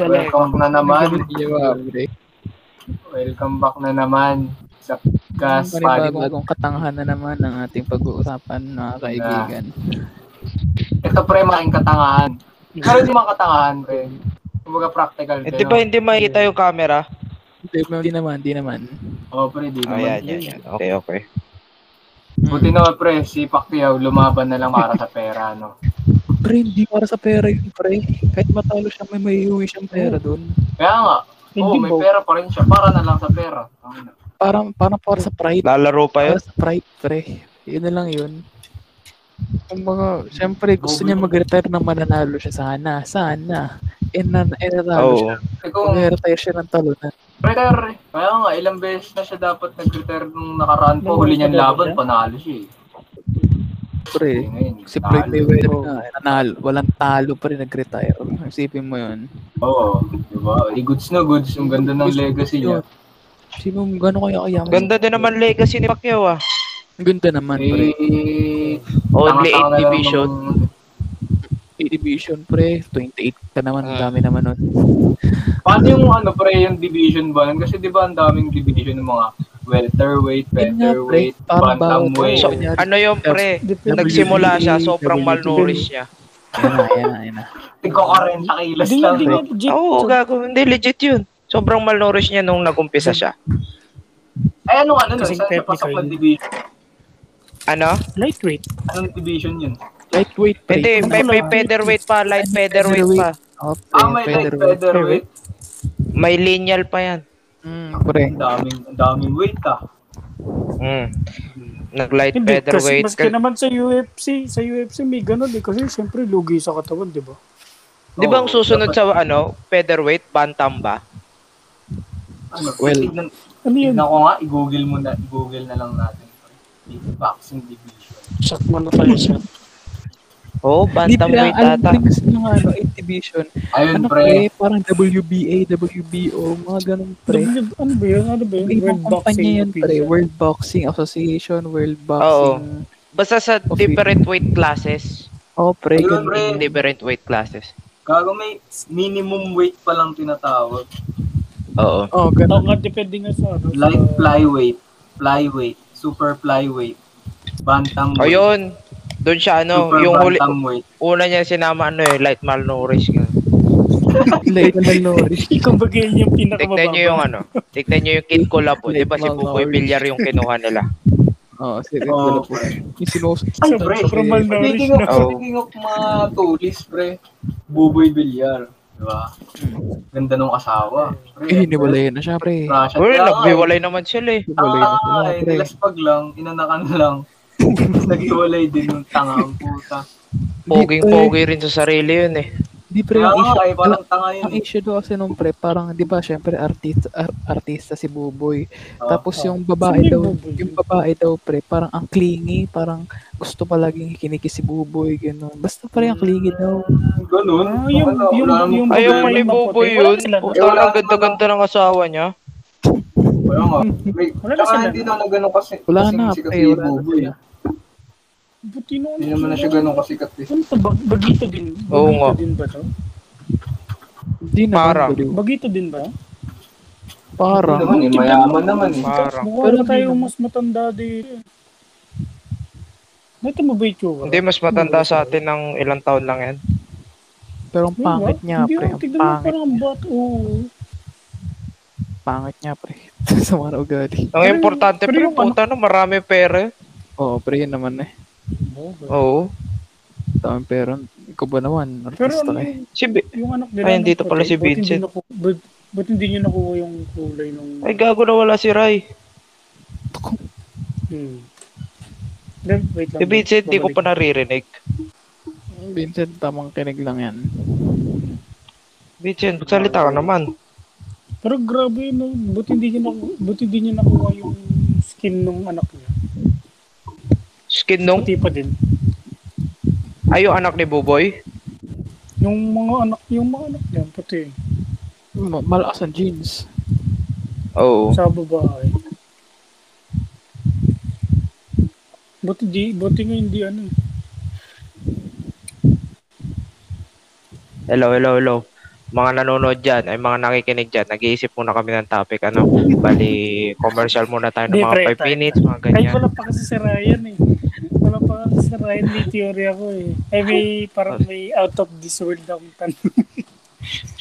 Welcome na naman. Welcome back na naman sa podcast. Panibagong katanghan na naman ng ating pag-uusapan, mga kaibigan. Ito pre, making katangahan. Pero hindi mga katangahan, pre. Kumbaga practical. Eh, di ba hindi makikita yung camera? Hindi hindi naman, hindi naman. Oo, pre, di naman. Ayan, yan, yan. Okay, okay. Buti naman, pre, si Pacquiao lumaban na lang para sa pera, no? Pre, hindi para sa pera yun, pre. Kahit matalo siya, may may siyang pera doon. Kaya nga, oo, may pera pa rin siya. Para na lang sa pera. Ang- Parang, parang para sa pride. Lalaro pa yun? Para sa pride, pre. Yun na lang yun. Kung mga, syempre, gusto niya mag-retire na mananalo siya. Sana, sana. Eh, na, eh, natalo Oo. siya. Eh, kung, retire siya ng talo na. retire, kaya nga, ilang beses na siya dapat nag-retire nung nakaraan po. Huli niyang laban, panalo siya eh. Pre, Eh, si Floyd. Mayweather eh, nanalo. Walang talo pa rin nag-retire. Isipin mo yun. Oo, di ba? Eh, goods na goods. Ang ganda ng legacy niya. Sino mo gano'n kaya kayaman? Ganda din naman legacy ni Pacquiao ah. Ang Ganda naman, pre. Eh, Only tanga-tanga 8 na lang division. nung- 8 division, pre. 28 ka naman. Ang Ah. dami naman nun. Paano yung ano pre, yung division ba? Kasi di ba ang daming division ng mga welterweight, featherweight, bantamweight. So, ano yung pre? Nagsimula siya, sobrang WWE. malnourished niya. Ayan na, ayan na, ayan na. Ka rin lang. Oo, gago. Hindi, legit yun. Sobrang malnourished niya nung nag-umpisa siya. Eh ano ano? Kasing Saan siya pasok ng division? Ano? Lightweight. Anong division yun? Lightweight. Hindi, may, may Ano? featherweight pa, light featherweight pa. Oh, Ah, may light featherweight. May lineal pa yan. Mm, pre. Ang daming, ang daming weight ah. Mm. Nag-light Hindi, kasi featherweight. maski naman sa UFC, sa UFC may ganun eh. Kasi siyempre lugi sa katawan, di ba? Di ba ang susunod dapat- sa ano, featherweight, bantam ba? Ano, Well, tignan, Ano yun? tignan ko nga, i-google mo na, i-google na lang natin. Boxing division. Shot mo na tayo siya. Oo, oh, Hindi, bantamweight alam ata. din kasi ng ano, 8 division. Ayun Ano, pre, pre, parang WBA, WBO, mga ganun, pre. W, ano ba yun? Ano ba yun? World kumpanya Boxing yan, pre. Official. World Boxing Association, World Boxing. Basta sa different weight classes. Oh, pre. Ayun, pre. Different weight classes. gago may minimum weight pa lang tinatawag. Oo. Oh, Oo ganun. nga, depende nga sa ano. Light flyweight, flyweight, super flyweight, bantamweight, Ayun. Doon siya ano, super yung huli, una niya sinama ano eh, light malnourished. nga. Late na Lori. Ikaw ba ganyan yung pinakamababa? Tignan niyo yung ano, tignan niyo yung kid ko po. Di ba si malnourished. Villar yung kinuha nila? Oo, oh, si Oo, oh, po. Yung sinus... Ay, pre. Sobrang malnourished Speaking of, na. speaking of mga tulis, pre, Buboy Villar. Diba? Ganda nung asawa. Pre, Eh, hiniwalay na siya, pre. Nga, naghiwalay naman sila eh. Hiniwalay na Ah, sila, pre. nilaspag lang, inanakan lang. Naghiwalay din yung tanga ang puta. Poging-pogi rin sa sarili yun eh. Di, pre, nga, issue, eh, parang tanga yun. ang issue daw kasi nung pre, parang, di ba, syempre, artista, ar- artista si Buboy. Oh, Tapos oh. yung babae daw, yung Buboy? yung babae daw, pre, parang ang clingy, parang gusto palaging kinikis si Buboy, gano'n. Basta parang ang clingy daw. Ganun. Ah, yung, Wala, yung, yung, mo ni yung Buboy maputi. Wala yun. Puta, ang ganda-ganda ng asawa niya. Wala nga. Wait, Wala na sila. hindi na na ganun kasi. Wala na, sikat pre, si wala na Buboy. sila. Buti na Hindi naman na siya ganun kasikat eh. Ano to? Bag- Bagito din. Oo Bagito nga. din ba to? Hindi na, Parang. Bagito din ba? Parang. Hindi naman eh, mayaman naman eh. Parang. Mukha Pero na tayo mas matanda dito. Ito mo ba yung tsura? Hindi, mas matanda sa atin ng ilang taon lang yan. Pero ang Hindi, pangit niya, hindi, pre. Ang tignan mo, pangit. parang ang bat. Oo. Pangit niya, pre. sa mga ugali. Ang Pero- importante, pero pre, yung puta no, marami pera. eh. Oo, pre, yun naman eh. Oo. Daming pera. Ikaw ba naman? Pero Artista ano, eh. Si B- yung anak nila. Ay, ng dito pala si ba't hindi Vincent. naku- Ba't ba't hindi nyo nakuha yung kulay nung... Ay, gago na wala si Rai. Hmm. Then, wait lang. Si Vincent, di ko pa naririnig. Vincent, tamang kinig lang yan. Vincent, salita ka naman. Pero grabe, no, buti hindi nyo naku- buti hindi nyo nakuha yung skin nung anak niya. Skin nung, Puti pa din. ay yung anak ni Buboy. Yung mga anak, yung mga anak niya, puti. Ma- malakas ang jeans. Oo. Sa babae. Buti di, buti nga hindi ano. Hello, hello, hello. Mga nanonood dyan, ay mga nakikinig dyan, nag-iisip muna kami ng topic, ano, bali, commercial muna tayo ng mga pre, 5 tayo. minutes, mga Ay, ganyan. wala pa kasi si Ryan eh. Wala pa kasi si Ryan, may theory ako eh. Ay, may, parang may out of this world akong tanong.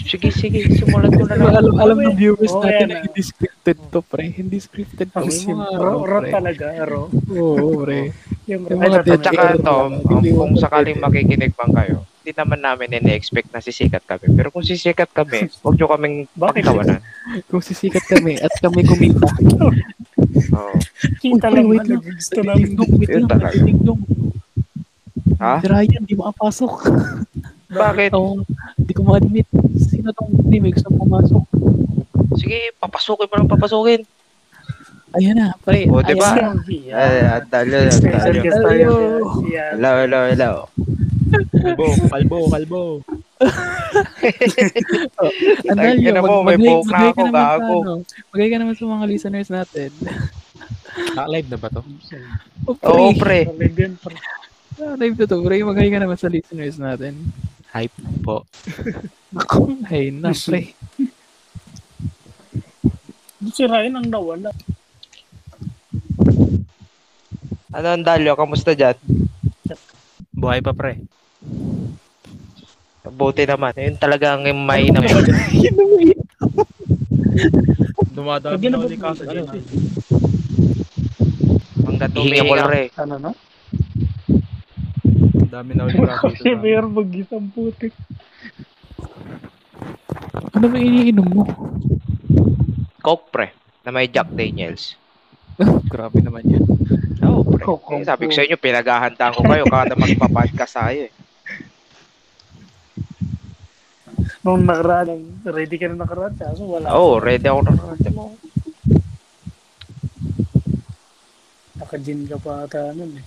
Sige, sige, simulan ko na lang. alam, alam ng viewers Okay natin na. hindi scripted to, pre. Hindi scripted to. Ang mga, ro, ro pre. talaga, ro. Oo, pre. Yung Ay, mga At saka air to, lang. Hindi kung sakaling makikinig man kayo, hindi naman namin in-expect na sisikat kami. Pero kung sisikat kami, huwag nyo kaming Bakit? pagtawanan. Kung sisikat kami at kami kumita. Oo. Kita lang wait ba, lang. gusto namin. Nagdingdong, wait lang. Nagdingdong. Ha? Si Ryan, di makapasok. Bakit? Oo, Hindi ko ma-admit. Sino tong hindi may gusto pumasok? Sige, papasukin mo lang papasukin. Ayun na, pre. O, di ba? Ayan na. Ay, andalyo, Special andalyo. guest tayo. Hello. Yeah. Hello, hello, hello. Kalbo, kalbo, kalbo. Andal Tangina yun. mo, may buhok na ako, gago. Ano, magay ka naman sa mga listeners natin. Naka-live na ba to? Oh, Oo, pre. pre. Talagang, pre. Ah, live na to, pre. Magay ka naman sa listeners natin. Hype po. Ako, hey na, pre. Si Ryan ang nawala. Ano, andalyo, kamusta dyan? Buhay pa pre. Buti naman. Yun talagang yung may na Dumadami Pwede na na ba- ulit kaso dyan. Hanggat lang. pre. Ano na? Ang dami na ulit kaso Kasi dito. mayroon mag-isang putik. Ano ba iniinom mo? Coke, pre. Na may Jack Daniels. Grabe naman yan. Oo, pre. Coke, Eh, sabi ko sa inyo, pinaghahandaan ko kayo kada magpa-podcast tayo eh. Nung nakaraan, ready ka na nakaraan. Kaso wala. Oo, oh, ready ako na. mo. Naka-gin ka pa ata nun eh.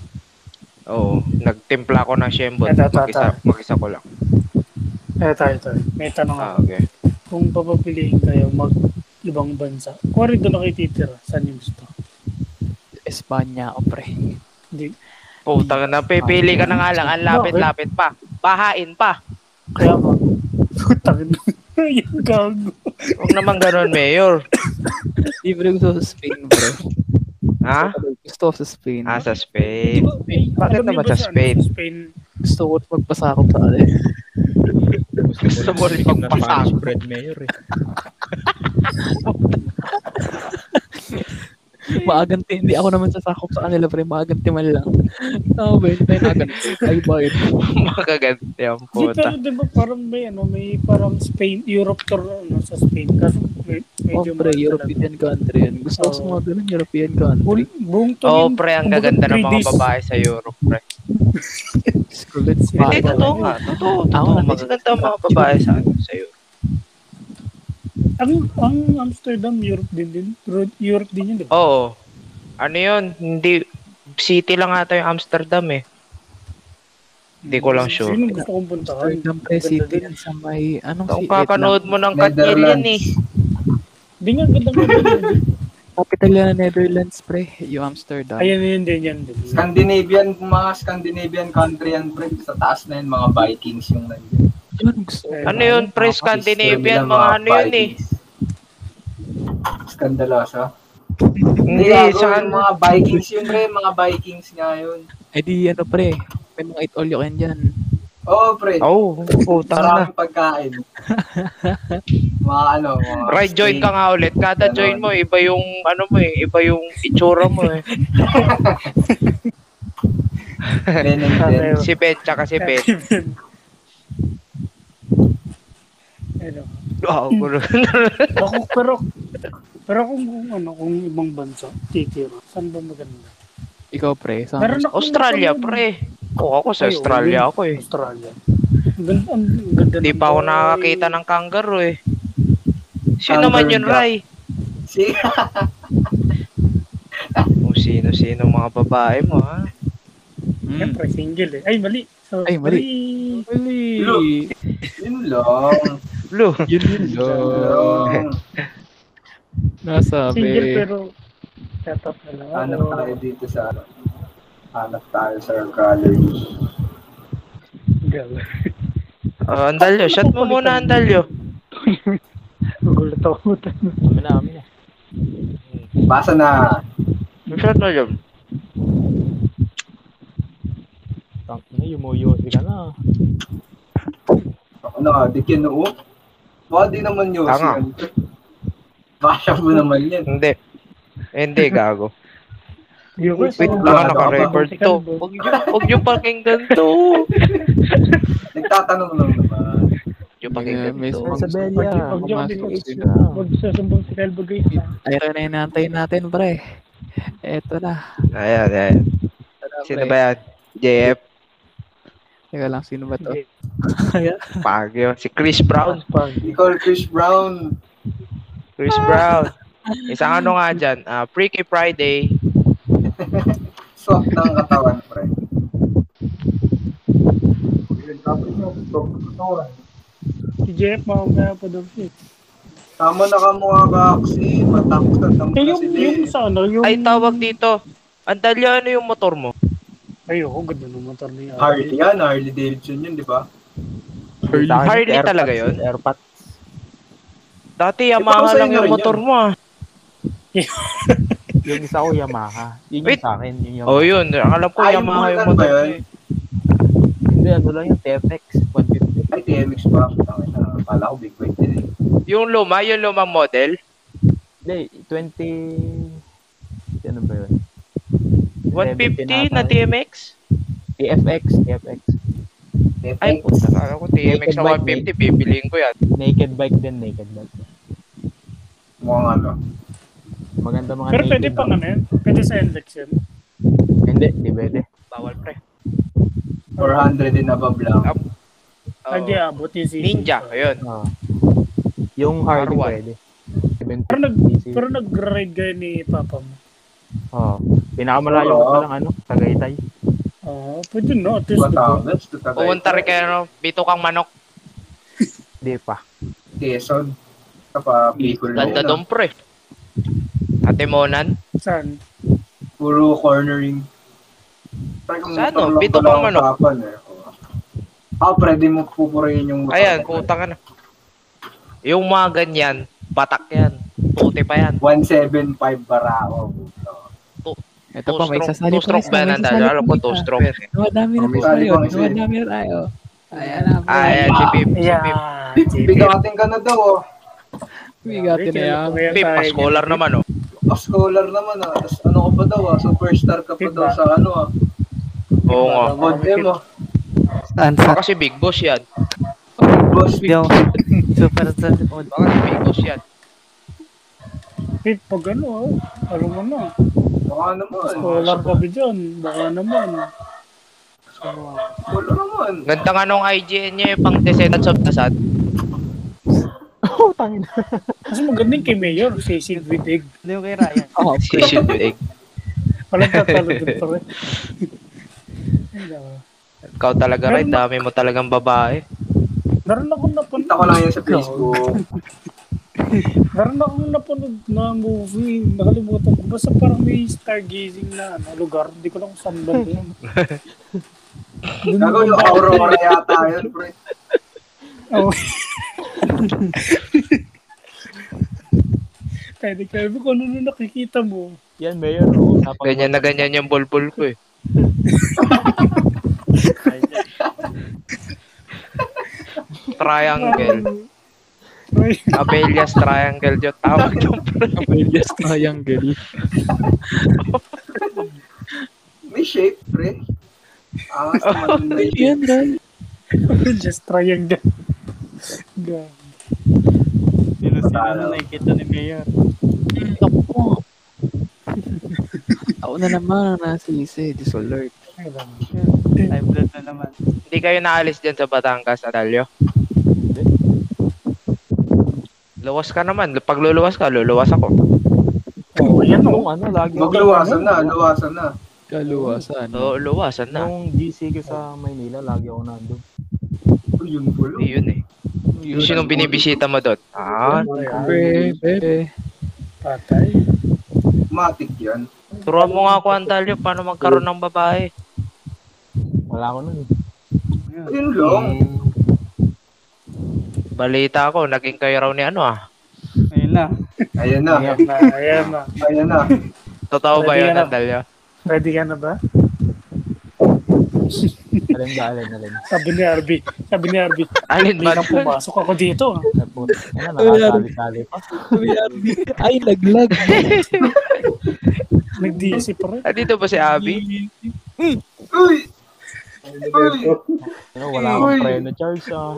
Oo, nagtimpla ako ng Shembot. Ito, ito, Mag-isa, mag-isa ko lang. Eh, tayo, tayo. May tanong ako. Ah, okay. Kung papapiliin kayo mag ibang bansa, kung rin doon na kayo titira, saan yung gusto? Espanya ako, pre. Hindi. Puta na, pipili ka na nga lang. Ang lapit-lapit pa. Bahain pa. Kaya ba? Putang ina. Yung gago. Huwag naman ganun, Mayor. Libre gusto sa Spain, pre. Ha? Gusto ko sa Spain. Ah, sa Spain. Bakit naman sa Spain? Ano, Spain, Gusto ko magpasakop sa ano. Gusto mo rin Yung na magpasako. Spanish bread mayor eh. Maaganti, hindi ako naman sasakop sa kanila, pre. Maaganti man lang. Oo, ba? Hindi tayo naganti. Ay, bakit? Makaganti ang Di, puta. pero di ba parang may ano, may parang Spain, Europe tour ano, sa Spain. Kaso may, Oh, medyo pre, European country yan. Gusto ko sa Oo. mga ganun, European country. talaga. Buong Oo, yun. pre, ang gaganda ng mga babae sa Europe, pre. Hindi, totoo nga. Totoo, totoo. Magaganda ang mga babae sa, sa Europe. Ang, ang Amsterdam, Europe din din. Ro- Europe din yun, di ba? Oo. Ano yun? Hindi, city lang ata yung Amsterdam eh. Hindi ko lang sure. Sino gusto kong puntahan? Amsterdam, pre, city yan sa may, anong Kung si kakanood mo ng Katniel yan eh. Di nga, ganda ganda. Capital yan ng Netherlands, pre. Yung Amsterdam. Ayan, yun din yan. Din. Scandinavian, mga Scandinavian country yan, pre. Sa taas na yun, mga Vikings yung nandiyan. Yun, gusto ko. Eh, Ano yun, pre? Scandinavian, mga ano yun eh. Skandalosa. Hindi, gago, sa yung mga Vikings yun, pre. Mga Vikings nga yun. Eh di, ano, pre. May mga eat all you can dyan. Oo, pre. Oh, puta na. Maraming pagkain. mga ano, mga... Right, join ka nga ulit. Kada Ganon. join mo, iba yung, ano mo eh, iba yung itsura mo eh. Ben and Ben. Si Ben, tsaka si Ben. Ano. Wow, gulo. Ako, pero, pero kung, kung ano, kung ibang bansa, titira, saan ba maganda? Ikaw, pre. Saan Meron ako Australia, pre. Oo, ako sa Ay, Australia oo, ako eh. Australia. Ganda, ang ganda Hindi pa ako buhay. nakakakita ng kangaroo eh. Sino Kangaroo naman yun, duck. Ray? Si, Kung sino-sino mga babae mo, ha? Mm. Siyempre, single eh. Ay, mali. So, Ay, mali. mali. Lo. yun lang. Lo. Yun lang. Nasabi. Single pero shut up na lang. Hanap tayo dito sa ano. Hanap tayo sa gallery. Girl. Oh, Andalyo, shot mo muna, Andalyo. Nagulat ako. Amin na, amin na. Basa na. Shot na yun. Tang na, yumuyosi ka na. Ako na, di kinuo. Baka di naman yun. Tanga. Basha mo naman yan. Hindi. Hindi, gago. Viewers, Wait lang, lang, ano naka-record to. Huwag nyo, huwag nyo pakinggan to. Nagtatanong lang naman. Huwag nyo pakinggan to. Isabella, Huwag niyo pumasok sila. Huwag sasumbong si Calvo guys. ha? Ayun na inaantay natin, pre. Eto na. Ayan, ayan. Sino pre. ba yan? JF? Teka lang, sino ba to? Pagyo. Si Chris Brown. Nicole Chris Brown. Chris Brown. Isang ano nga dyan, ah, Freaky Friday. Soft ng katawan, pre. Si Jeff, mamaya pa daw siya. Tama na ka mukha ka, Aksi. Matangkad ng Eh, yung, yung sa ano, yung... Ay, tawag dito. Andalya, ano yung motor mo? Ay, oh, ganda ng motor niya. Harley yan, Harley Davidson yun, di ba? Harley. Harley AirPods, talaga yun? AirPods. Dati Yamaha lang yung motor mo ah. Yung isa ko, Yamaha. Yun Wait. yung sa akin. Yung Yamaha. Oh, yun. Alam ko Ay, Yamaha yung motor ba yun? Hindi, ano lang yung TFX 150. Ay, TMX pa. Kala ko big bike din eh. Yung luma, yung lumang model. Hindi, 20... Ano ba yun? 150 na. TMX. TFX, TFX. Ay, puta. Akala ko TMX na Naked 150. Bibiliin ko yan. Naked bike din, naked bike. Mukhang ano. Maganda mga Pero naked pwede pang ano bike. yun? Pwede sa index yun. Hindi, di pwede. Bawal pre. 400 din above lang. Ah, di Oh. abot yung CC. Ninja. Ayun. Ah. Yung Harley R1. pwede. 70 Pero nag, pero nag-ride kayo ni Papa mo. Oh. Pinakamalayo ko Oo. pa lang ano, Tagaytay. Oo, pwede no. At least, diba? Batangas to Tagaytay. Pumunta rin kayo, no? Bito kang manok. Di pa. Quezon. Kapa, Bicol na Ganda yun, ah. doon, pre. Atimonan. Saan? Puro cornering. Parang Sa ano? Bito pang ang manok. usapan, eh. Oo. Ah, pwede mo pupurihin yung motor. Ayan, puta ka na. Yung mga ganyan, batak yan. Puti pa yan. 175 barao. Ito pa, may Two-stroke- sasali pa two-stroke ba sasali Alam pa ko, two-stroke. Dumadami na po tayo. Dumadami na tayo. Ayan na. Ah, ayan, si Pip. Si Pip. Bigatin ka na daw, oh. Bigatin na yan. Pip, pa-scholar naman, oh. Oh, scholar naman, ah. Tas ano ka pa daw, ah. Superstar ka pa daw sa ano, ah. Oo nga. Modem, ah. Saan sa Baka si Big Boss yan. Boss, yung super sa Baka si Big Boss yan. Pip, pag ano, oh, alam mo na. Baka naman. Scholar ka ba dyan? Baka naman. Wala naman. Ganda nga nung IGN niya, yung pang Descendants of the Sun. Oh, tangin. Mas maganda yung kay Mayor, si Sid Wittig. Ano yung kay Ryan? Oh, Si Shield Egg. Walang tatalo dun pa rin. Ikaw talaga, Ray. Dami mo talagang babae. Meron akong napanood. Kita ko lang yan sa Facebook. Meron akong napanood na movie. Nakalimutan ko. Basta parang may stargazing na ano, lugar. Hindi ko lang kung saan ba yun. Gago yung Aurora yata yun, pre. Oh. Pwede ka. Kung ano na nakikita mo. Yan, Mayor. Oh, Ganyan na ganyan yung bulbul ko eh. Triangle. Abelias Triangle yung tawag yung Abelias Triangle. May shape, pre. May shape. Yan, Ray. just triangle. God. Sino sino na nakikita ni Mayor? Ako. Ako na naman ang nasisi. Disalert. Live blood na naman. Hindi kayo naalis dyan sa Batangas, Adalio? Luwas ka naman. Pag luluwas ka, luluwas ako. Oh, yan oh. ano, lagi Magluwasan na, luwasan na. Kaluwasan. Oo, luwasan na. Nung GC ko sa Maynila, lagi ako nandun. Oh, yun po Hindi yun eh. Yung sinong binibisita mo doon? Ah, Bebe, bebe. Patay. Matic yan. turuan mo nga ako, Andalio, paano magkaroon ng babae. Wala ako nun. eh. Yun lang. Balita ko, naging kayo raw ni ano ah. Ayun na. Ayan na. Ayan na, ayan na. Ayan na. Totoo ba yun, yan. Nandalyo? Ready ka na ba? Alin ba, alin, alin. Sabi ni Arby. Sabi ni Arby. Alin ba? Bilang pumasok ako dito. ah. Naput. Ano, nakasali-sali pa. Ay, naglag. Nag-DC pa rin. Andito ba si Abby? Uy! Ano, wala akong preno, Charles. Ah.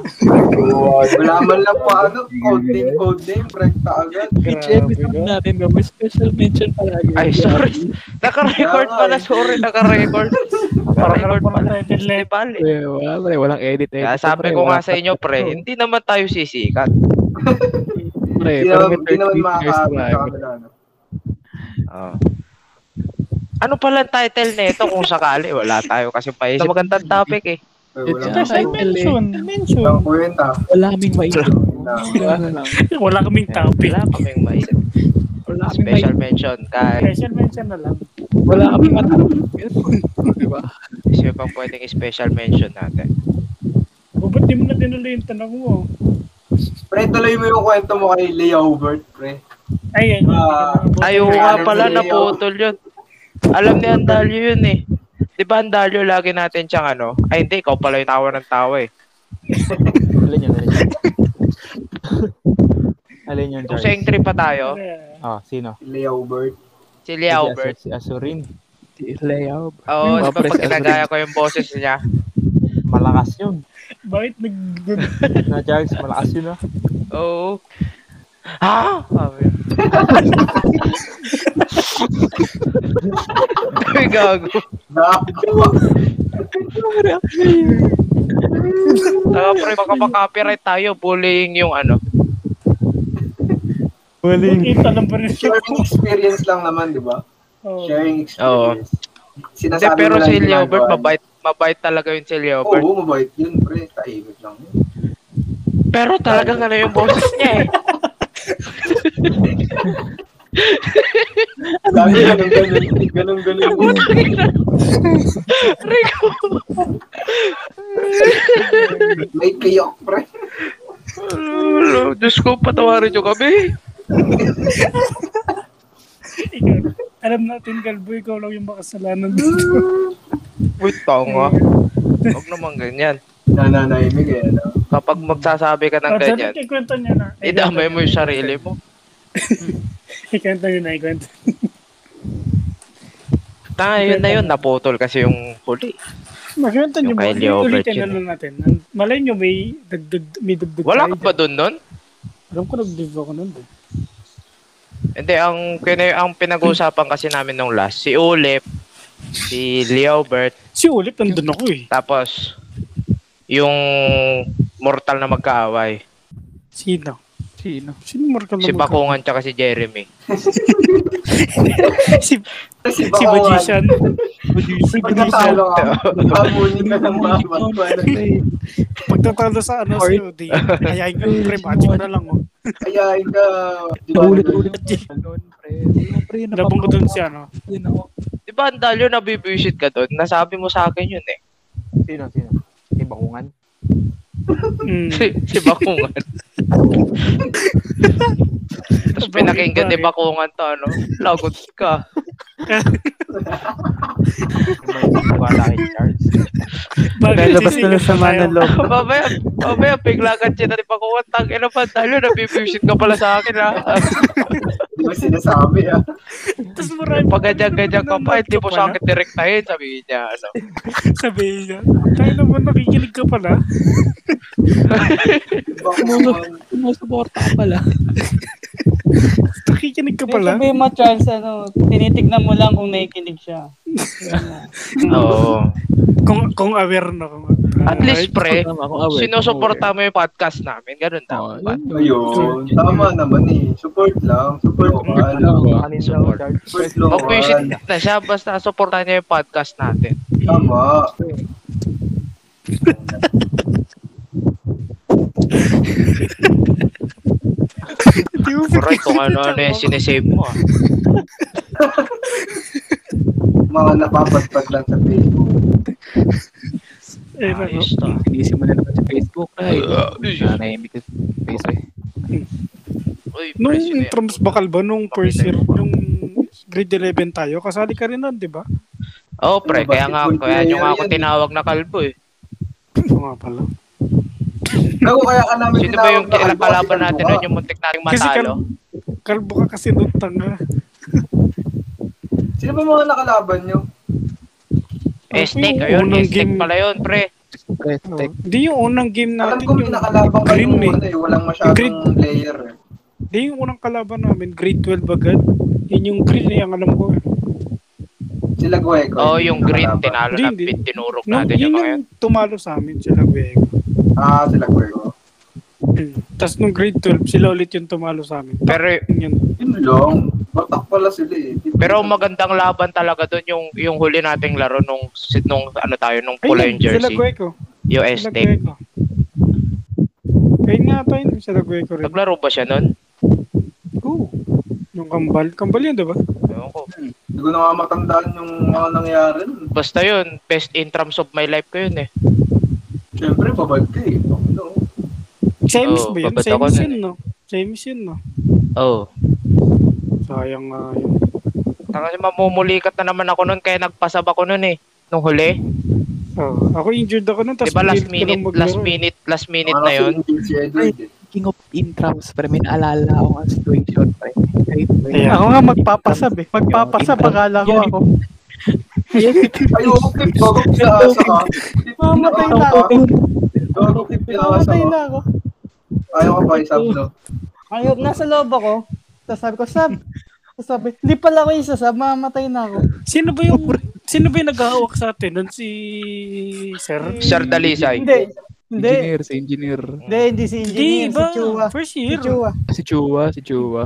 Wala man lang pa ano, code name, code name, rekta agad. Each episode natin, may special mention palagi. Ay, sorry. Naka-record pala. Sorry, naka-record. Parang Naka-record pala. eh. Eh, wala, pre, walang edit. edit Kaya sabi ko nga sa inyo, pre, hindi naman tayo sisikat. Pre, Hindi pero naman, may hindi naman 30 years na. ano. Oh. Ano pala ang title nito kung sakali? Wala tayo kasi paisip. Magandang topic eh. It's Wala a- Special Title eh. mention. Mention. Ang kwenta. Wala kaming maisip. Wala kaming topic. Wala kaming maisip. Wala kaming Special mention kay Special mention na lang. Wala kaming matanong. Diba? sino pang pwedeng special mention natin. O, ba't di mo na tinuloy yung tanong mo? Pre, tuloy mo yung kwento mo kay Lea Hubert, pre. Ay, yan. Ah, Ayaw Ay, nga pala, Leo? naputol yun. Alam ni Andalyo yun eh. Di ba Andalyo lagi natin siyang ano? Ay hindi, ikaw pala yung tawa ng tawa eh. Alin yun, alin yun. alin yun, Kung sa entry pa tayo, Ah, sino? Si Lea Hubert. si Lia Albert. Si Asurin. Layout. Oo, di ba pag si ginagaya ko yung boses niya? Malakas yun. Bakit nag... Na, Charles, malakas yun ah. Oo. Ha? Sabi. Ay, gago. Gago. Saka pre, baka pa-copyright tayo. Bullying yung ano. Kita lang pa rin siya. Sharing experience lang naman, di ba? Oh. Sharing Oo. experience. Hindi, Sinasabi pero mo lang si yung Leobert, mabait, mabait talaga yun si Leobert. Oo, mabait yun, pre. Tahimik lang yun. Pero talagang ano yung boses niya eh. Sabi, ganun, ganun. Ganun, ganun. Rico. May kiyok, pre. Lolo, Diyos ko, patawarin niyo kami. Alam natin, Galbo, ikaw lang yung makasalanan dito. Wait, tanga. Huwag naman ganyan. Nananahimik eh, ano? Kapag magsasabi ka ng Oh, ganyan, sorry, ikwento niya na. idamay mo yung sarili mo. Ikwento niya na, ikwento. Tanga, yun na yun. Naputol kasi yung huli. Makwento niyo ba? Ulitin na lang natin. Malay niyo may dagdag, may dagdag Wala ka ba dun nun? Alam ko nag-live ako nun. eh. Hindi, ang, kina- ang pinag-uusapan kasi namin nung last, si Ulip, si Leobert, Si Ulip, nandun ako eh. tapos yung mortal na magkaaway. Sino? Sino? Sino Marco Si Bakungan tsaka si Jeremy. si, Si si Bakongan. Magician. si Magician. Pagkatalo ka, ka ng matwan. Pagtatalo sa ano si Odi. Ayayin ka, pre, magic na lang. Oh. Di ba? Ulit-ulit Ganun, pre. Ano, pre, Labang ko dun si ano. Di ba, Andalyo, nabibisit ka doon? Nasabi mo sa akin yun eh. Sino, sino? Si Bakungan. Mm. Si, si Bakungan. Tapos pinakinggan ni Bakungan to, ano? Lagot ka. Wala kay Charles. Lalabas na ng sama ng loob. mamaya, mamaya, bigla ka siya ni Bakungan. Tang, ina ba, Andalyo, nabibisit ka pala sa akin, ha? Di ba sinasabi ah? Tapos marami. Pag ganyan-ganyan ka pa, hindi mo sa akin direktahin, sabihin niya, ano? Sabihin niya. Tayo naman nakikinig ka pala. Sumusuporta ka pala. Nakikinig ka pala. Sabi mo, Charles, ano, tinitignan mo lang kung nakikinig siya. Oo. Kung, kung aware na. Kung, At least, pre, sinusuporta mo yung podcast namin. Ganun Oo, dapat. Ayun, tama naman eh. Support lang. Support Support lang. daw, Support. Support lang. Mag-visit na siya, basta supportan niya yung podcast natin. Tama. Correct, kung ano-ano yung sinesave mo. ah. Mga napapatpat lang sa Facebook. Eh, ano? Ayos to. Sinisip mo na naman sa Facebook. Ay, nanahimik sa Facebook eh. Uy, Nung presyo na yan. intrams bakal ba, nung first year, nung grade 11 tayo, kasali ka rin nun, di ba? Oh, pre, Ano, kaya nga, basketball kaya nyo nga player ako yan. tinawag na kalbo eh. Oo nga pala. Ako kaya ka namin Sino ba yung kalaban kasi natin ka. yung muntik nating Kasi matalo? kal- kalbo ka kasi nun, tanga. Sino ba mga nakalaban nyo? Eh, steak, Yung ayun, unang eh, steak game- pala yun, pre. Pre, Oh, tek. Di yung unang game Alam natin, ko may yung nakalaban kayo green eh. ano eh. Walang masyadong Green. player eh. Di yung unang kalaban namin, grade 12 agad. Yun yung green eh, ang alam ko. eh. Sila Gueco. Oh, hindi yung green, tinalo Hindi, na, hindi. pin- tinurok natin yun yung mga yun. yung tumalo sa amin, sila Guego. Ah, sila Gueco. Tapos nung grade 12, sila ulit yung tumalo sa amin. Pero, Yun. Yun lang. Batak pala sila eh. Di- pero magandang laban talaga doon yung yung huli nating laro nung nung ano tayo nung pula yung sila jersey. Guego. Yung Sila Aztec. Guego. Ayun nga tayo, sila Guego rin. Naglaro ba siya nun? Oo. Yung kambal. Kambal yun, diba? Ewan ko. Hindi ko na nga matandaan yung mga nangyari. nun. Basta yun, best in terms of my life ko yun eh. Siyempre, babad ka eh. Ano? Semis Oo, ba yun? Semis yun, eh. no? Semis yun, no? Oh. Sayang nga yun. Kasi mamumulikat na naman ako nun kaya nagpasab ako nun eh. Nung huli. Oh, ako injured ako nun, Di tapos ba last lang minute, last eh. minute, last minute na yun? Edward eh. King of intrams, pre. May naalala ako ang situation, pre. Ako nga magpapasab eh. Magpapasab, akala ko ako. Ay, oo, clip bago pinaasa ka. Mamatay na ako. Bago clip Mamatay ka. na ako. Ayaw ka pa isab, no? Ayok, nasa loob ako. Tapos sabi ko, Sab. Tapos sabi, hindi pala ako isa, Sab. Mamatay na ako. Sino ba yung, sino ba yung naghahawak sa atin? Nun si Sir? Sir Dalisay. Hindi. Hindi. Engineer, si engineer. Hindi, hindi si Hindi engineer. Si ba? Chua. First Si year. Chua. Si Chua, si Chua.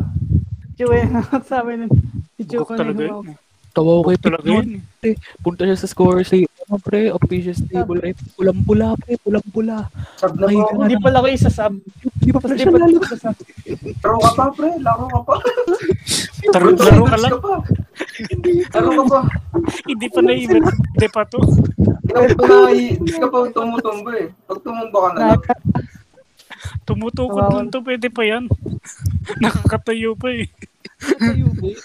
Chua yung sabi nun. Si Chua Bugok talaga yung yun. Tawa ko kay Talaga yun. nun. Punta siya sa score sa ano, pre, officious table, pre. Pulang-pula, pre, pulang-pula. Sab na Ay, ako. Hindi pala ako isa, Sab. Di ba pala Hindi siya lalo? Laro ka pa, pre. Laro ka pa. Laro, laro ka lang. pa. Laro ka pa. Hindi pa na-event. Hindi pa to. Hindi ka pa, hindi pa tumutumbo eh. Pag tumumba ka na lang. Tumutukod lang to, pwede pa yan. Nakakatayo pa eh. Tayo, pre.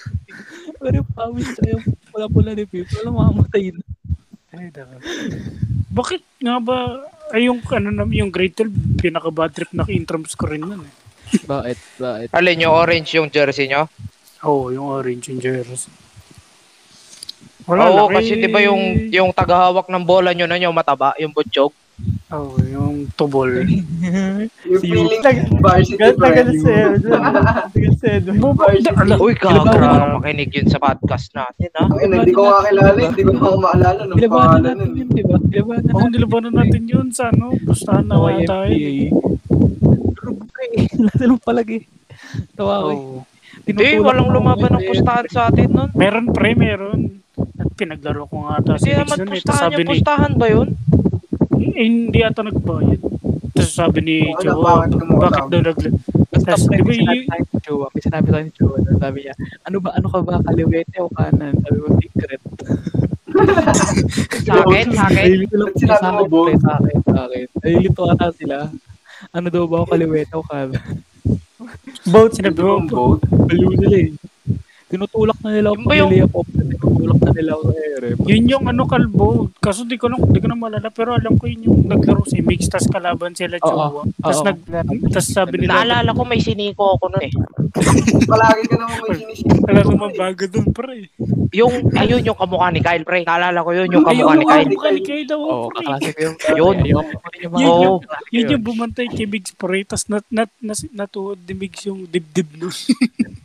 Pero pawis sa'yo, pula-pula ni Pip. Wala mamamatay na. Ay, dapat. Bakit nga ba, ay yung, ano na, yung grade 12, pinaka-bad trip na intrams ko rin nun eh. Bakit? Bakit? Alin yung orange yung jersey nyo? Oo, oh, yung orange yung jersey. Oo, laki- kasi di ba yung yung tagahawak ng bola nyo nun, yung mataba, yung butchog? Oo, yung tubol. Yung Si feeling varsity, Galit na pre. galit si Edwin. Galit si Edwin. Varsity. Uy, kakra, makinig yun sa podcast natin, ha? Hindi ko kakilala, hindi ko na maalala nung pangalan natin yun, di ba? Nilabanan Oo, nilabanan natin yun sa ano, pustahan na nga tayo. Eh. Lasa lang palagi. Tawa ko eh. Oo. Hindi, walang ako lumaban ng eh. pustahan sa atin nun. Meron pre, meron. At pinaglaro ko nga ata si Hindi naman eh. Pustahan yung pustahan ba yun? Eh, hindi ata nagbayad. Tapos sabi ni Wala, Joe, bakit mo daw nag... Pre, di ba may sinabi y- tayo ni Chua. May sinabi tayo ni Chua. na Sabi niya, ano ba, ano ka ba, kaliwete o kanan? Sabi ko, secret. Sa akin, sa akin. Sa mo, akin, sa akin, sa akin. Nalilito ata sila. Ano daw ba ako, kaliwete o kanan? Boat, sinabi mo, vote. Baliw nila eh. Tinutulak na nila ako Yung yung- up. Tinutulak na nila ako sa ere. Yun yung ano kalbo. Kaso di ko na, di ko na malala. Pero alam ko yun yung naglaro si Mix. Tas kalaban sila. Chua. Tas, Oo. nag, tas sabi nila, Naalala ko may siniko ako nun eh. Palagi ka naman may sinisip. alam ko mabago dun pre. Yung, ayun yung kamukha ni Kyle, pre. Naalala ko yun, yung kamukha ni Ayun, Kyle. mukha ni Kyle daw. Pre. kaklase ko yung Yun. Yung, Yun. Yun yung bumantay kay Big Spray. Tas nat, nat, nas, natuod ni Migs yung dibdib nun.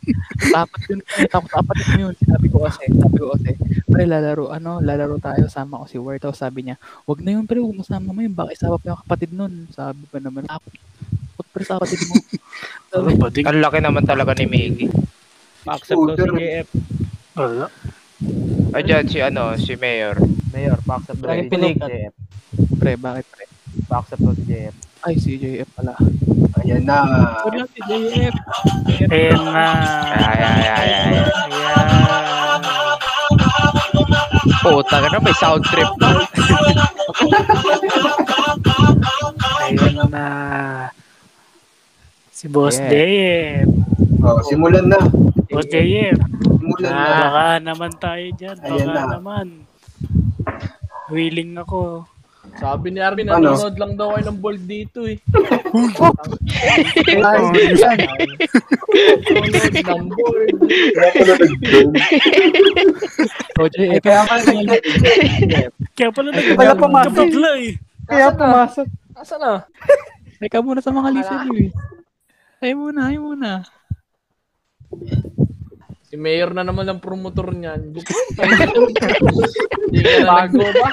Dapat yun. Tapos dapat yun yun. Sinabi ko kasi. Sabi ko kasi. Pre, lalaro. Ano? Lalaro tayo. Sama ko si Ward. Tapos sabi niya, wag na yun pre. Huwag mo sama mo yun. Baka isama pa yung kapatid nun. Sabi pa naman. Takot. Takot pre sa kapatid mo. Sabi? Di, Ang laki naman talaga ni Miggy. Pa-accept daw si. JF. wala. Ayan si ano, si Mayor. Mayor, pa-accept daw si. JF. pre, bakit pre? Pa-accept daw si JF. Ay, si JF pala. Ayan na. Wala si JF. Ayan na. Ay, ay, ay, ay. Ayan. Puta ka na, may sound trip pa. ano na si Boss Yeah. Dave. Oh, simulan na. Boss Dave. Simulan na. Ah, baka naman tayo dyan. Baka Ayan na. naman. Willing ako. Sabi ni Arvin, Ano? nanonood lang daw kayo ng bold dito eh. Nanonood ng bold. Kaya pala nag-game. O, JF, Eh, kaya pala, Kaya pala Kaya pala pumasok. nagkabagla eh. kaya pumasok. Asa na? Teka muna sa mga listener eh. Ay muna, ay muna. Si Mayor na naman ang promotor niyan. Hindi ka na bago ba?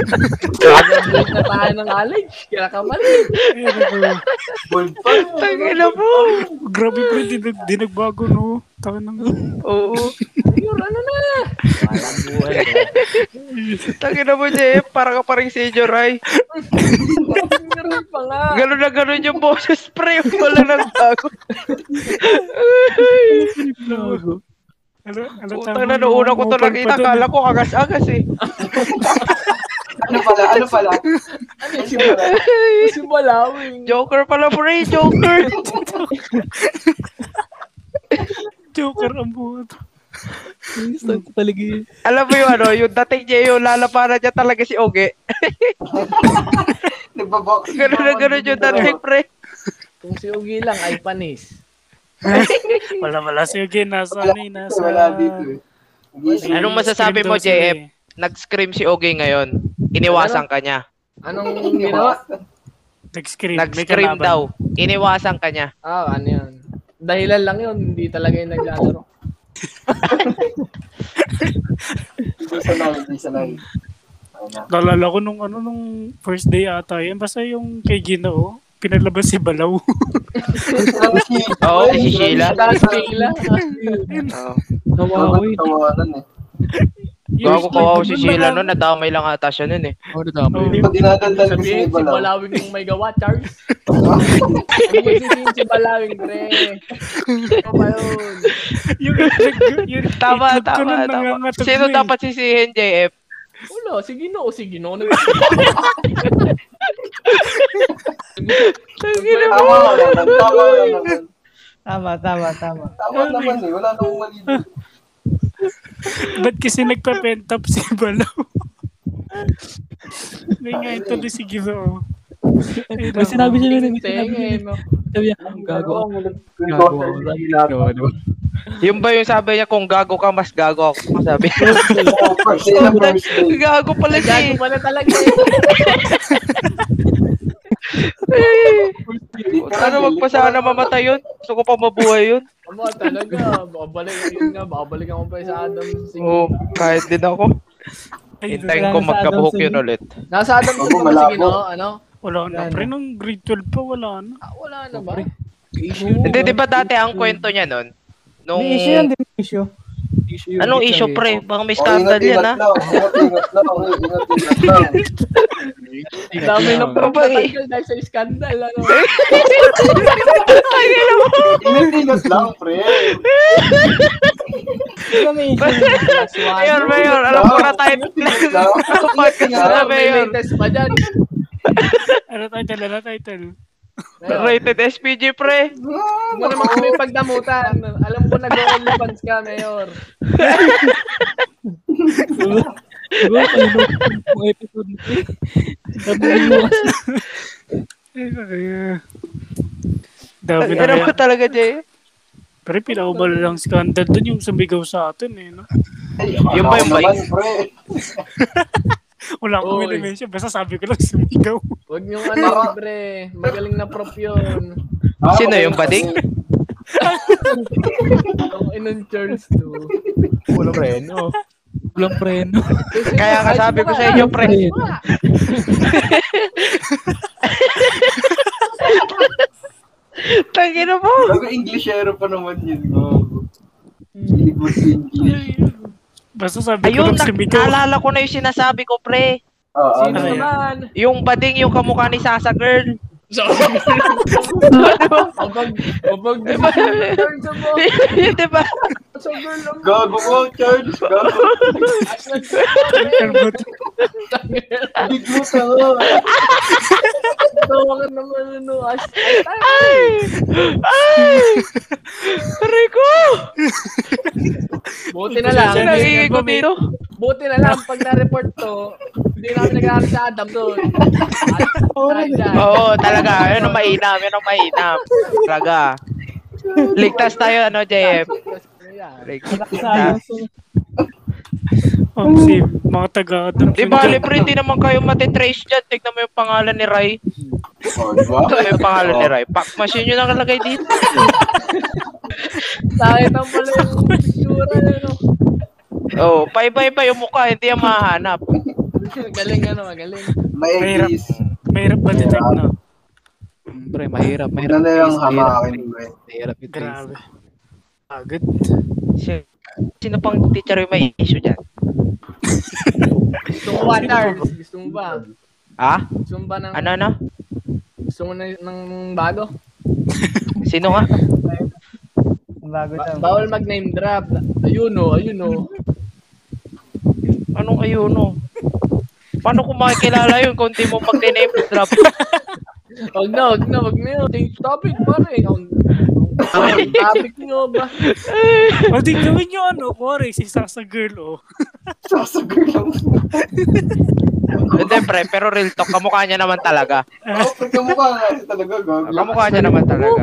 Nag-break na tayo ng college. Kaya ka mali. Bold pa. Tangina mo. Grabe pre, di, nag, di nagbago no. Taka nang... Oo. Mayor, ano na? Walang buhay. Tangina mo, JF. Para ka pa rin si Joray. Meron pa nga. Ganun na ganun yung boses, pre. Wala nang bago. Ano, ano Putang na, noong una ko to nakita, kala ko agas-agas eh. Ano pala? Ano pala? Ano si Si Balawing. Joker pala, pre. Joker. Joker ang ko talaga yun. Alam mo yung ano, yung dating niya yung lalapanan niya talaga si Oge. Nagbabox. Ganun na ganun yung dating, pre. Kung si Ugi lang ay panis. Wala, wala. Sige, nasa ano eh, nasa... Wala dito eh. Anong masasabi mo, JF? Nag-scream si Oge ngayon. Iniwasan ka niya. Anong ginawa? Nag-scream. Nag-scream daw. Iniwasan ka niya. Ah, ano yun? Dahilan lang yun. Hindi talaga yung naglalaro. Hindi sanay. Hindi sanay. Ayun na. Nalala ko nung ano nung first day ata yan. Basta yung kay Ginoo, pinalabas si Balaw. Oo, si Sheila. Oo. Nawawa yun. Tawanan eh. Gago kawawa si Sheila nun. Nadamay lang ata siya nun eh. Oh, nadama Hindi yun. pa dinadaldal ko Sabihin, si si Balaw. Balawing yung may gawa, Charles. Ano magsisihin si Balawing, pre? Ano ba yun? yung yung Tama, tama, tama. Sino eh. dapat sisihin, JF? Wala, si Ginoo, si Ginoo. Tangina mo. Tama. Tama naman. Tama, tama, tama. Tama naman eh. Wala nang mali doon. Ba't kasi nagpa-pentap si Balaw? May nga ito na si Ginoo. May sinabi siya nun. May sinabi eh, no? Sabi niya, gago Gago. Gago? Yung ba yung sabi niya, kung gago ka, mas gago ako. Sabi niya. Na gago pala siya Gago eh. pala talaga eh. Ano magpasana mamatay yun? Gusto ko pa mabuhay yun. Ama, talaga. Babalik, yun nga, babalikan ko pa sa Adam. Sige. Oo, kahit din ako. Ay, Hintayin ko magkabuhok yun ulit. Nasa Adam Ako, ko ba si malabo. Ginoo? Ano? wala na. Pre, nung grade 12 pa, wala na. Ah, wala na ba? Hindi, di ba dati ang kwento niya nun? Nung... May issue yan, di may issue. Issue. Anong issue, pre? Baka may Oh, scandal yan, ingat-ingat ha? lang. Ingat-ingat lang. Ingat-ingat lang. Ang dami pagkatanggal dahil sa scandal. Ano? Ingat-ingat lang, pre. Di ba may issue? Mayor, Mayor, alam ko na tayo. Ingat lang. Podcast na, may Mayor. Ano title? Ano title? Rated SPG, pre. Huwag mo naman kami pagdamutan. Alam ko nag-OnlyFans ka, Mayor. Episode Ay, ay, Dami na ba talaga, Jay? Pero pinakabala lang scandal dun yung sumigaw sa atin eh. No? Yung ba yung bike? Wala akong Oy. minimensyon. Basta sabi ko lang sumigaw. Huwag niyong ano, libre. Magaling na prop yun. Ah, Sino yung bading? Ang inon Charles to. Wala, pre, no? walang preno. Kaya nga sabi ko sa inyo, pre. Tangina mo. Bago Englishero pa naman yun. Gago. Silibot English. Basta sabi ko Ayun, lang na- sumigaw. naalala ko na yung sinasabi ko, pre. Ah, Sino ano yun? naman? Yung bading yung kamukha ni Sasa Girl. Kapag, kapag Charles mo. Di ba? Sa girl lang. Mo, Charles. Big mo sa. Tawa ka naman, ano. As, Ay! Ay! Aray ko! buti na lang. Nangingin ko dito? Buti na lang, pag na-report to, hindi namin nag sa Adam doon. Oo, talaga. Yun ang mainam. Yun ang mainam. Talaga. Ligtas tayo, ano, JF? Ligtas. Ang sim, mga taga-Adam. Di ba, libre, hindi naman kayo matitrace dyan. Tignan mo yung pangalan ni Rai. Oh, di ba? Ito yung pangalan ni Rai. Pack machine yung nakalagay dito. Sakit ang pala yung picture, ano. Oo, oh, paiba-iba yung mukha. Hindi yung mahanap. Galing, ano, magaling. May Mahirap. eggs. Mahirap ba detect na? Pre, mahirap, mahirap. Tignan na lang hamakin, mahirap, pre. Mahirap i-trace. Grabe. Agad. Si- Sino pang teacher yung may issue dyan? Gusto mo ba, Charles? Gusto mo ba? Ha? Gusto mo ba ng, Ano, ano? gusto mo na, ng bago? Sino nga? Bago Ba- bawal mag-name drop. Ayun o, ayun o. Anong ayuno? Paano ko makikilala yun kung di mo mag-name drop? Wag na, wag na, wag na yun. Change topic, pare. Ang ang topic nyo ba? O di gawin nyo ano, kuwari, si Sasa Girl, oh. Sasagur lang. Hindi, pre, pero real talk, kamukha niya naman talaga. Oo, pre, kamukha nga siya talaga, gag. Kamukha niya naman talaga.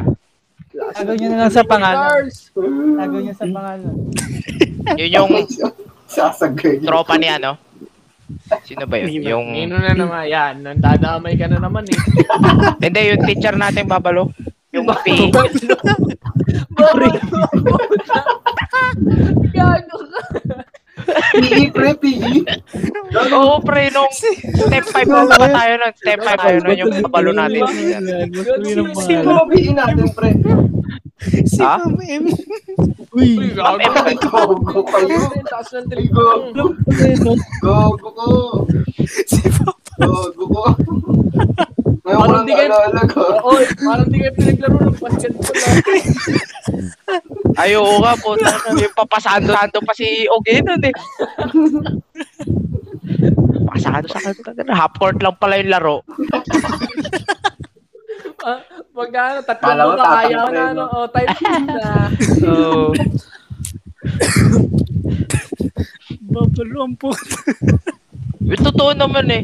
Tago nyo na lang sa pangalan. Tago nyo sa pangalan. Yun yung Sasagur. tropa ni ano? Sino ba yun? Yung... Nino na naman, yan. Nandadamay ka na naman eh. Hindi, yung teacher natin, Babalo. Yung P. Bakit? Gago ka. PE, pre, PE. Oo, pre, nung step 5 pa ba tayo nun? Step 5 tayo nun yung Babalo natin. Si mo PE natin, pre. Ha? Uy, gago Ma'am, ka. Gogo kayo. Taas ng Gogo. telepono. Gogo ko. Gogo ko. Ngayon ko Parang lang di kayo- naalala ko. Oo, parang di kayo pinaglaro ng basketball. ah. Ay, oo nga po. Yung papasando-sando pa si Ogie nun eh. Pasado sa kanta. Half court lang pala yung laro. Ah, Pag ano, tatlong mo kaya na ano, no? oh, type na. Oo. Babalo ang po. Yung totoo naman eh.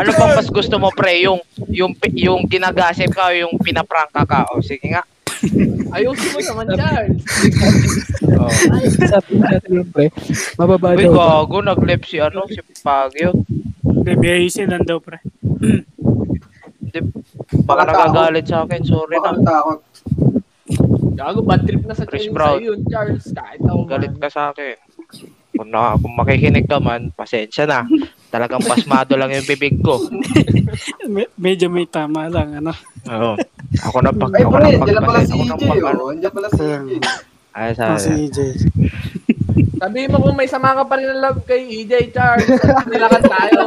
Ano bang mas gusto mo pre? Yung yung yung ginagasip ka o yung pinaprangka ka? O sige nga. Ayusin mo naman, Charles. Oh. Sabi natin yun, pre. Mababa Uy, daw. gago, nag-lip si ano, si Pagyo. Baby, ayusin lang daw, pre. Baka nagagalit sa akin, sorry Baka na. natakot. Gago, bad trip na sa Chris Brown. yun, Charles. Kahit ako Galit ka sa akin. Kung, na, kung makikinig ka man, pasensya na. Talagang pasmado lang yung bibig ko. Me- medyo may tama lang, ano. Oo. Ako na pag Ay, ako pre, na dyan na pala pag si ako na EJ, pag oh. Andiyan pala si EJ. Ay, Ah, sa si EJ. Sabihin mo kung may sama ka pa rin ng love kay EJ, Charles. Nilakan tayo.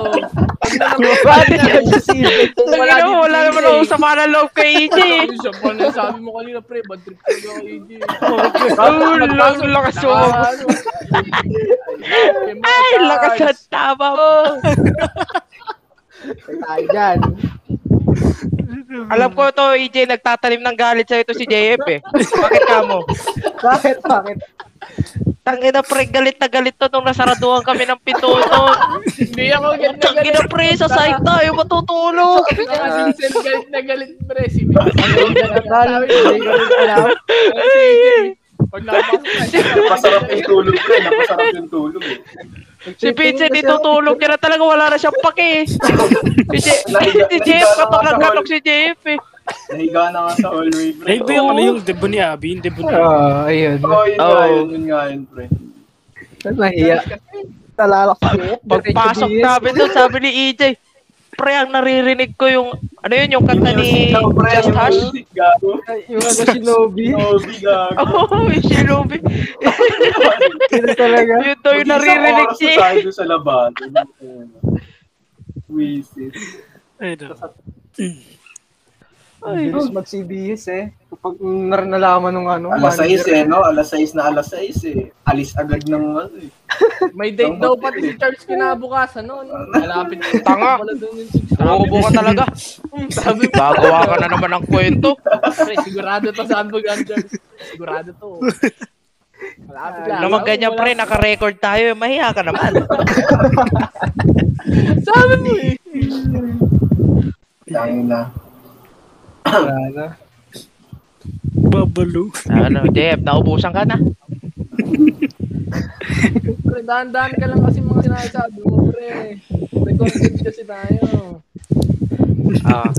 Bakit yan si Wala, dito wala si naman EJ. ako sama ng love kay EJ. Siya pa na sabi mo kanina, pre, bad trip ka daw kay EJ. Oh, lang, lakas mo. Ay, lakas at tama mo. Tayo dyan. Alam ko to, EJ, nagtatanim ng galit sa'yo to si JF eh. Bakit ka mo? Bakit? Bakit? Tangina pre, galit na galit to nung nasaraduhan kami ng pinto to. Hindi ako galit na Tangina galit. pre, sa site tayo matutulog. Si Vincent galit na galit, pre. Si Vincent. Ko Pag napasok na siya. Napasarap yung tulog, pre. Napasarap yung tulog, eh. Si Vincent ditutulog niya na talaga wala na siyang pake. Si, J- si JF katok si JF eh. Nahiga na nga sa hallway, pre. Ay, ba yung ano yung debo ni Abby? Yung debo ni Abby. Ah, ayun. Oo, yun Oo. nga yun, yun nga yun, pre. Nahiya. Talalak sa Pagpasok namin doon, sabi ni EJ, pre, ang naririnig ko yung, ano yun, yung kanta ni Just Hush. Yung ano si Nobi. Nobi, gago. Oo, oh, yung Shinobi. Sino talaga? Yun daw yung naririnig Mag-isang oras tayo sa labado. Wisit. Ay, bilis mag-CBS eh. Kapag nalaman nung ano. Alas 6 manager. eh, no? Alas 6 na alas 6 eh. Alis agad ng ano eh. May date daw pati si Charles kinabukasan noon. Malapit na Tanga. Wala. Umubo ka talaga. Sabi ko, Gagawa ka na naman ng kwento. pre, sigurado to sabi ko yan, Charles. Sigurado to. Malapit lang. Naman ganyan pre, naka-record tayo. Mahiya ka naman. Sabi mo eh. Tangin na. Babalo. ano, Jeff, naubusan ka na. Pre, dahan-dahan ka lang kasi mga sinasabi mo, pre. May content kasi tayo. Ah.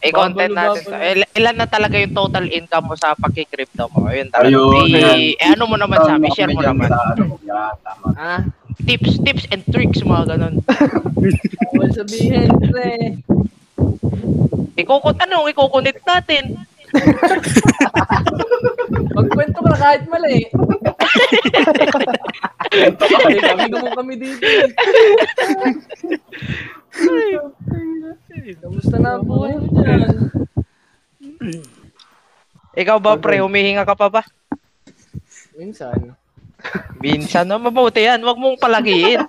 eh, content natin. to. Il- ilan na talaga yung total income mo sa pagki-crypto mo? Ayun talaga. Ayun, eh, ayan. eh, ano mo naman sa amin? Share mo naman. tama. Ah, Tips, tips and tricks, mga ganun. wala sabihin, pre. Ikukot, ano, ikukunit natin. Magkwento ka na kahit mali. Ay, kami mo kami dito. eh. Kamusta na ang buhay mo dyan? Ikaw ba, pre, humihinga ka pa ba? Minsan. Minsan, no, mabuti yan. Huwag mong palagiin.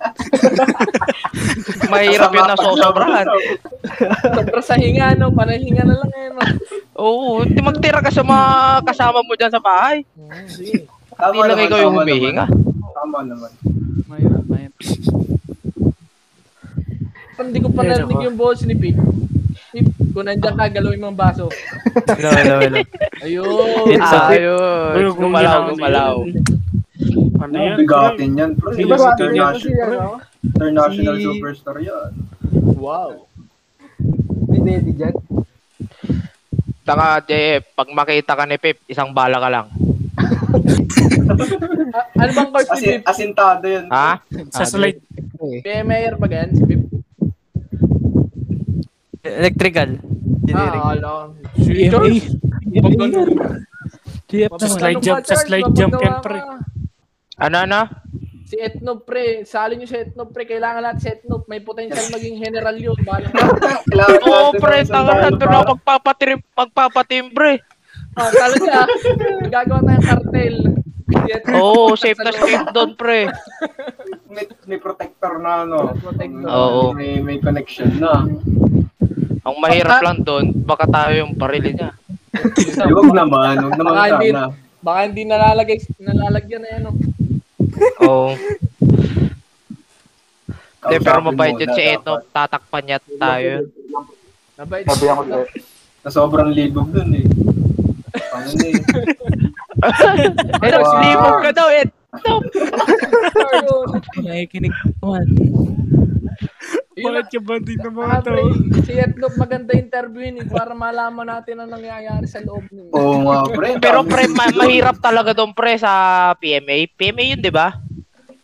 Mahirap yun na sosobrahan. Sobra sa hinga, no? Panahinga na lang eh, no? Oo, hindi magtira ka sa mga kasama mo dyan sa bahay. Hmm, sige. Hindi lang ikaw yung humihinga. Tama naman. Mahirap, mahirap. Hindi ko pa narinig yung boss ni Pip. Pip, kung nandiyan ka, galawin mo ang baso. No, no, no. Ayun. It's a bit- Ayun. Gumalaw, gumalaw. Ano yan? Bigatin yan, bro. Di Diba kasi International, international Si- superstar yan. Wow. May daddy dyan. Saka, Jeff, pag makita ka ni Pip, isang bala ka lang. Ah, ano bang course ni Pip? asintado yun. Ha? Sa slide. PMAR ba gan si Pip? Electrical. Ah, ala. Si. GF Sa slide jump, sa slide jump yan, pre. Ano, ano? Si Etno pre, sali nyo si Etno pre, kailangan lahat si Etno, may potential maging general yun. Bala. Oo, natin pre, ng tanga na doon ako magpapatim, magpapatimbre. Ah, talaga, gagawa tayong cartel. Oo, safe na safe doon, pre. May, may protector na, no? May protector. Oo. May, may connection na. Ang mahirap lang doon, baka tayo yung parili niya. Huwag naman, huwag naman Baka hindi, sana. baka hindi nalalagay, nalalagyan na yan. No? Oo. Hindi, pero mabait yun si Eto. Tatakpan niya tayo. Nabait. Na sobrang libog dun eh. Ano na eh. Eto, silipog ka daw, Ed. Yun. Nakikinig naman. Yun Bakit ka ba din naman pre, to? si Etno maganda interviewin eh, para malaman natin ang nangyayari sa loob niyo. Oo nga, pre. Pero pre, ma- mahirap talaga doon pre sa PMA. PMA yun, di ba?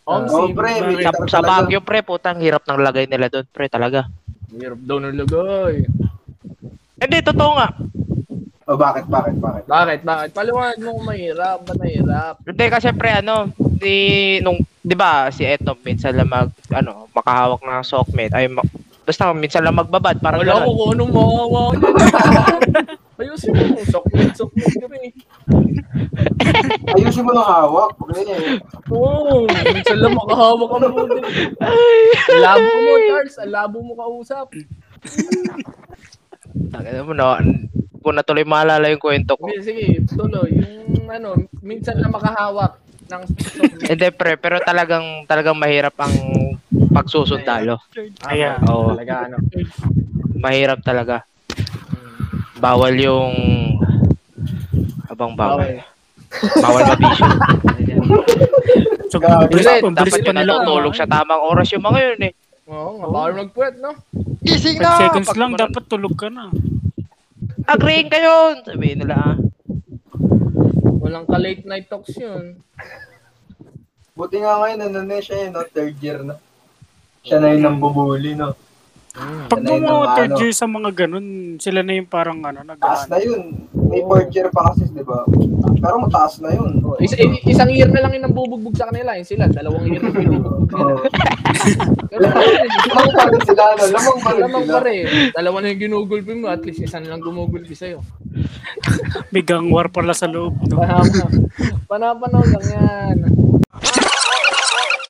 Oo, si pre. Sa, sa. Baguio pre, putang hirap ng lagay nila doon pre talaga. Hirap daw ng lagay. Hindi, totoo nga. O bakit, bakit, bakit? Bakit? Bakit? Paliwanag mo kung mahirap. Ba't mahirap? Hindi kasi pre ano, di nung 'di ba si Eto minsan lang mag ano, makahawak ng sockmate ay ma- basta minsan lang magbabad parang Wala ko kung anong mawawa ko. Ayusin mo. Sokmate, sokmate ka rin. Ayusin mo ng hawak. Pre. Oo. Minsan lang makahawak ang. Ang Labo mo, Charles. Ang labo mo kausap. Ano mo no, kung na tuloy maalala yung kwento ko. Sige, sige, tuloy. Yung ano, minsan lang makahawak ng. Hindi pre, pero talagang talagang mahirap ang pagsusundalo. Ayan. Oo, Talaga ano. mahirap talaga. Bawal yung abang bawal. Bawal mabisyo. So, Grabe. bilis, Dapat yun natutulog sa tamang oras yung mga yun eh. Oo, nga, bawal magpuwet, no? Gising 5 seconds lang, dapat tulog ka na. Agreeing kayo! Sabihin nila ah. Walang ka-late night talks yun. Buti nga ngayon, ano na siya yun, no? third year na. Siya na yung nambubuli, no? Pag Sanay ng mga third year sa mga ganun, sila na yung parang ano, Taas nag na yun. may fourth year pa kasi, di ba? Pero mataas na yun. Is, i- isang year na lang yung nambubugbog sa kanila. Yung sila, dalawang year na binubugbog nila. Oo. Pero ano Lamang pa rin sila, ano? Lamang pa rin Lamang sila. pa rin. Dalawa na yung ginugulpi mo, at least isa na lang gumugulpi sa'yo. May gang war pala sa loob. No? Panahon Panapanaw lang yan.